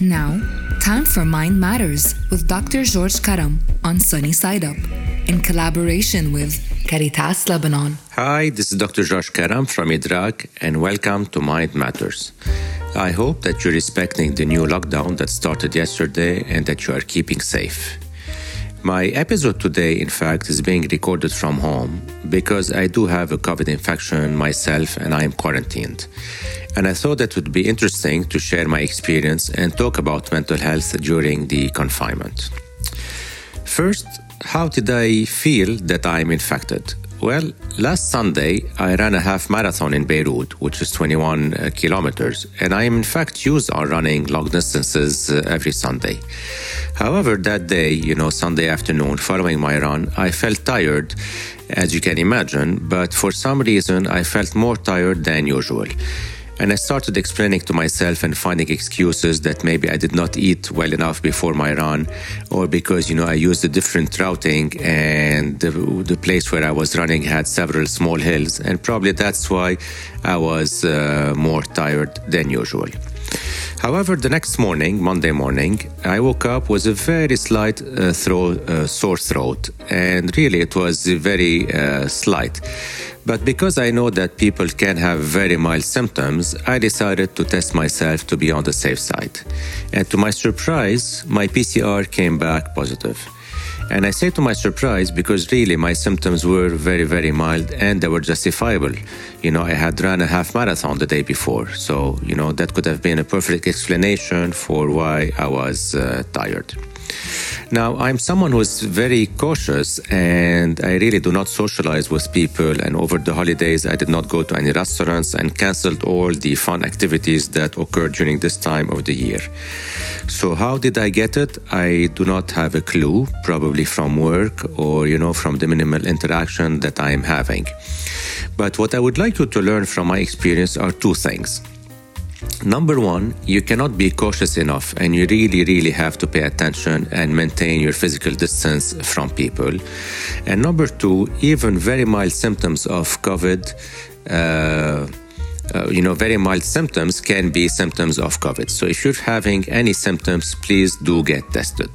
Now, time for Mind Matters with Dr. George Karam on Sunny Side Up in collaboration with Caritas Lebanon. Hi, this is Dr. George Karam from IDRAAC, and welcome to Mind Matters. I hope that you're respecting the new lockdown that started yesterday and that you are keeping safe. My episode today, in fact, is being recorded from home because I do have a COVID infection myself and I am quarantined. And I thought that would be interesting to share my experience and talk about mental health during the confinement. First, how did I feel that I'm infected? Well, last Sunday I ran a half marathon in Beirut, which is 21 uh, kilometers, and I am in fact used on running long distances uh, every Sunday. However, that day, you know, Sunday afternoon, following my run, I felt tired, as you can imagine, but for some reason I felt more tired than usual. And I started explaining to myself and finding excuses that maybe I did not eat well enough before my run, or because, you know, I used a different routing and the, the place where I was running had several small hills. And probably that's why I was uh, more tired than usual. However, the next morning, Monday morning, I woke up with a very slight uh, throat, uh, sore throat, and really it was very uh, slight. But because I know that people can have very mild symptoms, I decided to test myself to be on the safe side. And to my surprise, my PCR came back positive. And I say to my surprise because really my symptoms were very, very mild and they were justifiable. You know, I had run a half marathon the day before. So, you know, that could have been a perfect explanation for why I was uh, tired. Now, I'm someone who's very cautious and I really do not socialize with people. And over the holidays, I did not go to any restaurants and canceled all the fun activities that occurred during this time of the year. So, how did I get it? I do not have a clue, probably from work or, you know, from the minimal interaction that I am having. But what I would like you to learn from my experience are two things. Number one, you cannot be cautious enough, and you really, really have to pay attention and maintain your physical distance from people. And number two, even very mild symptoms of COVID. Uh, uh, you know, very mild symptoms can be symptoms of COVID. So, if you're having any symptoms, please do get tested.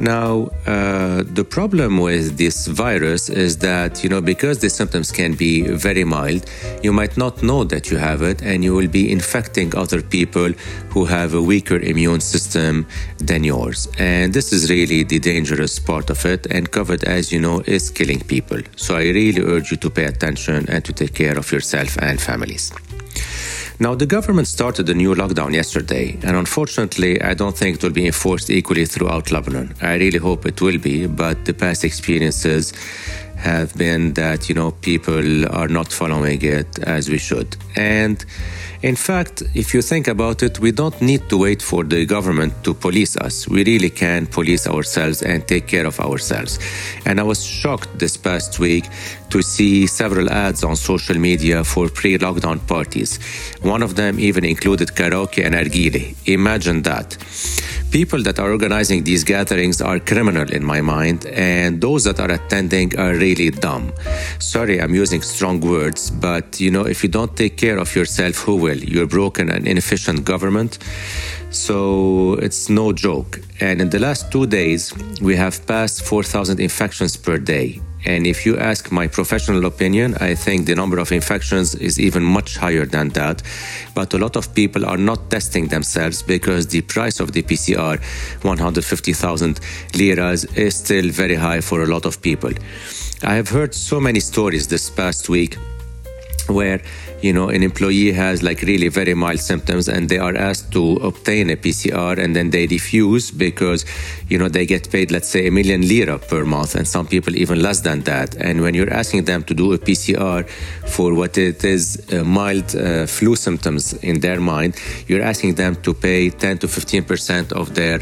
Now, uh, the problem with this virus is that, you know, because the symptoms can be very mild, you might not know that you have it and you will be infecting other people who have a weaker immune system than yours. And this is really the dangerous part of it. And COVID, as you know, is killing people. So I really urge you to pay attention and to take care of yourself and families. Now, the government started a new lockdown yesterday, and unfortunately, I don't think it will be enforced equally throughout Lebanon. I really hope it will be, but the past experiences have been that, you know, people are not following it as we should. And in fact, if you think about it, we don't need to wait for the government to police us. We really can police ourselves and take care of ourselves. And I was shocked this past week to see several ads on social media for pre lockdown parties. One of them even included karaoke and nargile. Imagine that people that are organizing these gatherings are criminal in my mind, and those that are attending are really dumb. Sorry, I'm using strong words, but you know, if you don't take care of yourself, who will? You're broken and inefficient government. So it's no joke. And in the last two days, we have passed 4,000 infections per day. And if you ask my professional opinion, I think the number of infections is even much higher than that. But a lot of people are not testing themselves because the price of the PCR, 150,000 liras, is still very high for a lot of people. I have heard so many stories this past week where you know an employee has like really very mild symptoms and they are asked to obtain a PCR and then they refuse because you know they get paid let's say a million lira per month and some people even less than that. And when you're asking them to do a PCR for what it is uh, mild uh, flu symptoms in their mind you're asking them to pay 10 to 15% of their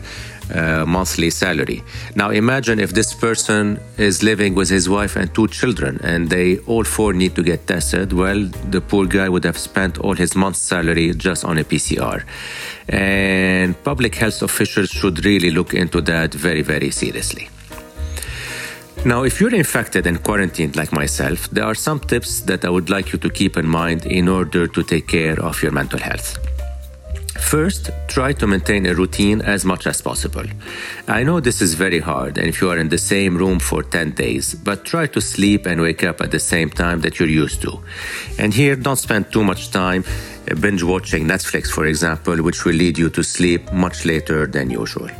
uh, monthly salary. Now imagine if this person is living with his wife and two children and they all four need to get tested. Well, the poor guy would have spent all his month's salary just on a PCR. And public health officials should really look into that very, very seriously. Now, if you're infected and quarantined like myself, there are some tips that I would like you to keep in mind in order to take care of your mental health. First, try to maintain a routine as much as possible. I know this is very hard and if you are in the same room for 10 days, but try to sleep and wake up at the same time that you're used to. And here, don't spend too much time uh, binge watching Netflix, for example, which will lead you to sleep much later than usual.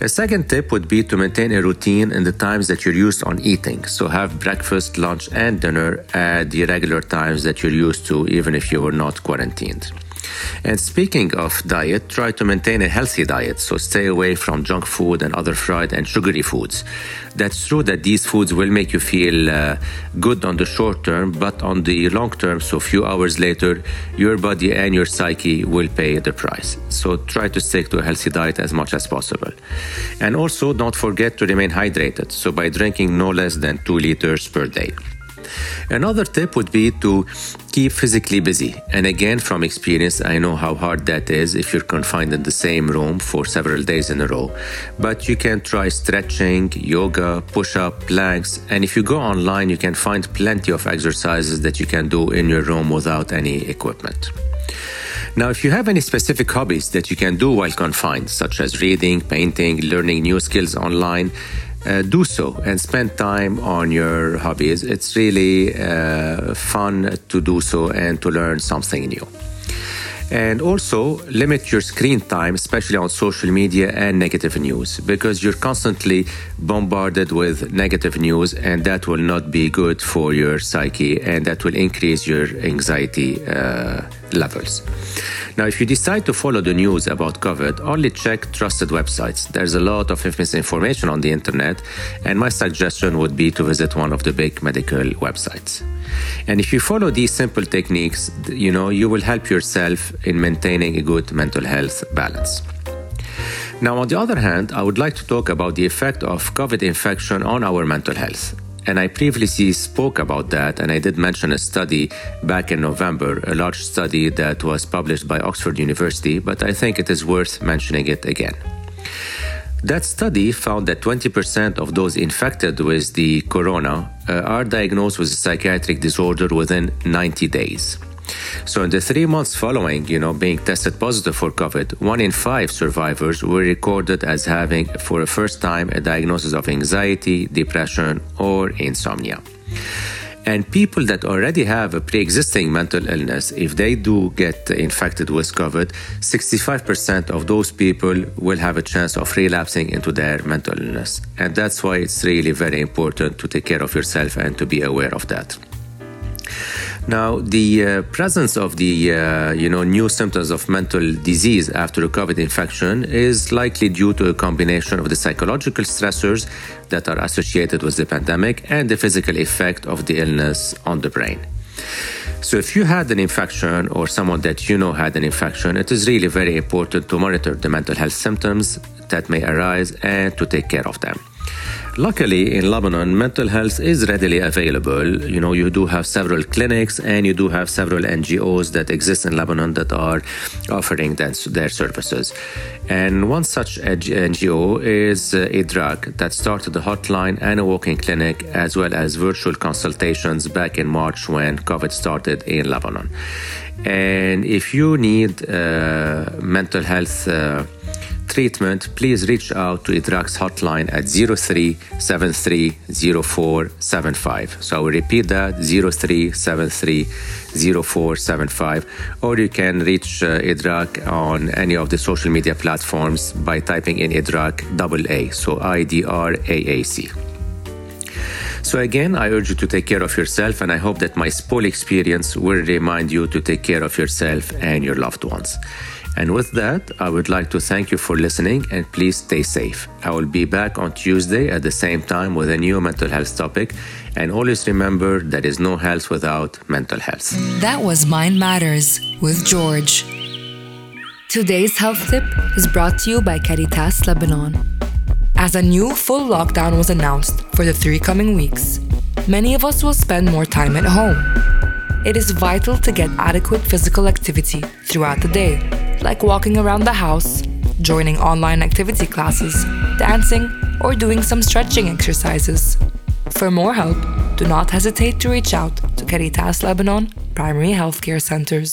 A second tip would be to maintain a routine in the times that you're used on eating. So have breakfast, lunch, and dinner at the regular times that you're used to, even if you were not quarantined. And speaking of diet, try to maintain a healthy diet. So stay away from junk food and other fried and sugary foods. That's true that these foods will make you feel uh, good on the short term, but on the long term, so a few hours later, your body and your psyche will pay the price. So try to stick to a healthy diet as much as possible. And also don't forget to remain hydrated. So by drinking no less than two liters per day. Another tip would be to keep physically busy. And again, from experience, I know how hard that is if you're confined in the same room for several days in a row. But you can try stretching, yoga, push up, planks, and if you go online, you can find plenty of exercises that you can do in your room without any equipment. Now, if you have any specific hobbies that you can do while confined, such as reading, painting, learning new skills online, uh, do so and spend time on your hobbies. It's really uh, fun to do so and to learn something new. And also limit your screen time, especially on social media and negative news, because you're constantly bombarded with negative news, and that will not be good for your psyche and that will increase your anxiety uh, levels. Now, if you decide to follow the news about COVID, only check trusted websites. There's a lot of misinformation on the internet, and my suggestion would be to visit one of the big medical websites. And if you follow these simple techniques, you know, you will help yourself in maintaining a good mental health balance. Now, on the other hand, I would like to talk about the effect of COVID infection on our mental health. And I previously spoke about that, and I did mention a study back in November, a large study that was published by Oxford University, but I think it is worth mentioning it again. That study found that 20% of those infected with the corona uh, are diagnosed with a psychiatric disorder within 90 days. So in the three months following, you know, being tested positive for COVID, one in five survivors were recorded as having, for the first time, a diagnosis of anxiety, depression, or insomnia. And people that already have a pre existing mental illness, if they do get infected with COVID, 65% of those people will have a chance of relapsing into their mental illness. And that's why it's really very important to take care of yourself and to be aware of that. Now, the uh, presence of the uh, you know new symptoms of mental disease after a COVID infection is likely due to a combination of the psychological stressors that are associated with the pandemic and the physical effect of the illness on the brain. So, if you had an infection or someone that you know had an infection, it is really very important to monitor the mental health symptoms that may arise and to take care of them. Luckily, in Lebanon, mental health is readily available. You know, you do have several clinics and you do have several NGOs that exist in Lebanon that are offering their services. And one such NGO is uh, IDRAAC that started a hotline and a walking clinic as well as virtual consultations back in March when COVID started in Lebanon. And if you need uh, mental health uh, treatment, please reach out to IDRAAC's hotline at 03730475. So I will repeat that 03730475. Or you can reach uh, IDRAAC on any of the social media platforms by typing in IDRAK A, so I D R A A C. So, again, I urge you to take care of yourself, and I hope that my SPOL experience will remind you to take care of yourself and your loved ones. And with that, I would like to thank you for listening and please stay safe. I will be back on Tuesday at the same time with a new mental health topic. And always remember there is no health without mental health. That was Mind Matters with George. Today's health tip is brought to you by Caritas Lebanon. As a new full lockdown was announced for the three coming weeks, many of us will spend more time at home. It is vital to get adequate physical activity throughout the day like walking around the house, joining online activity classes, dancing, or doing some stretching exercises. For more help, do not hesitate to reach out to Caritas Lebanon Primary Healthcare Centers.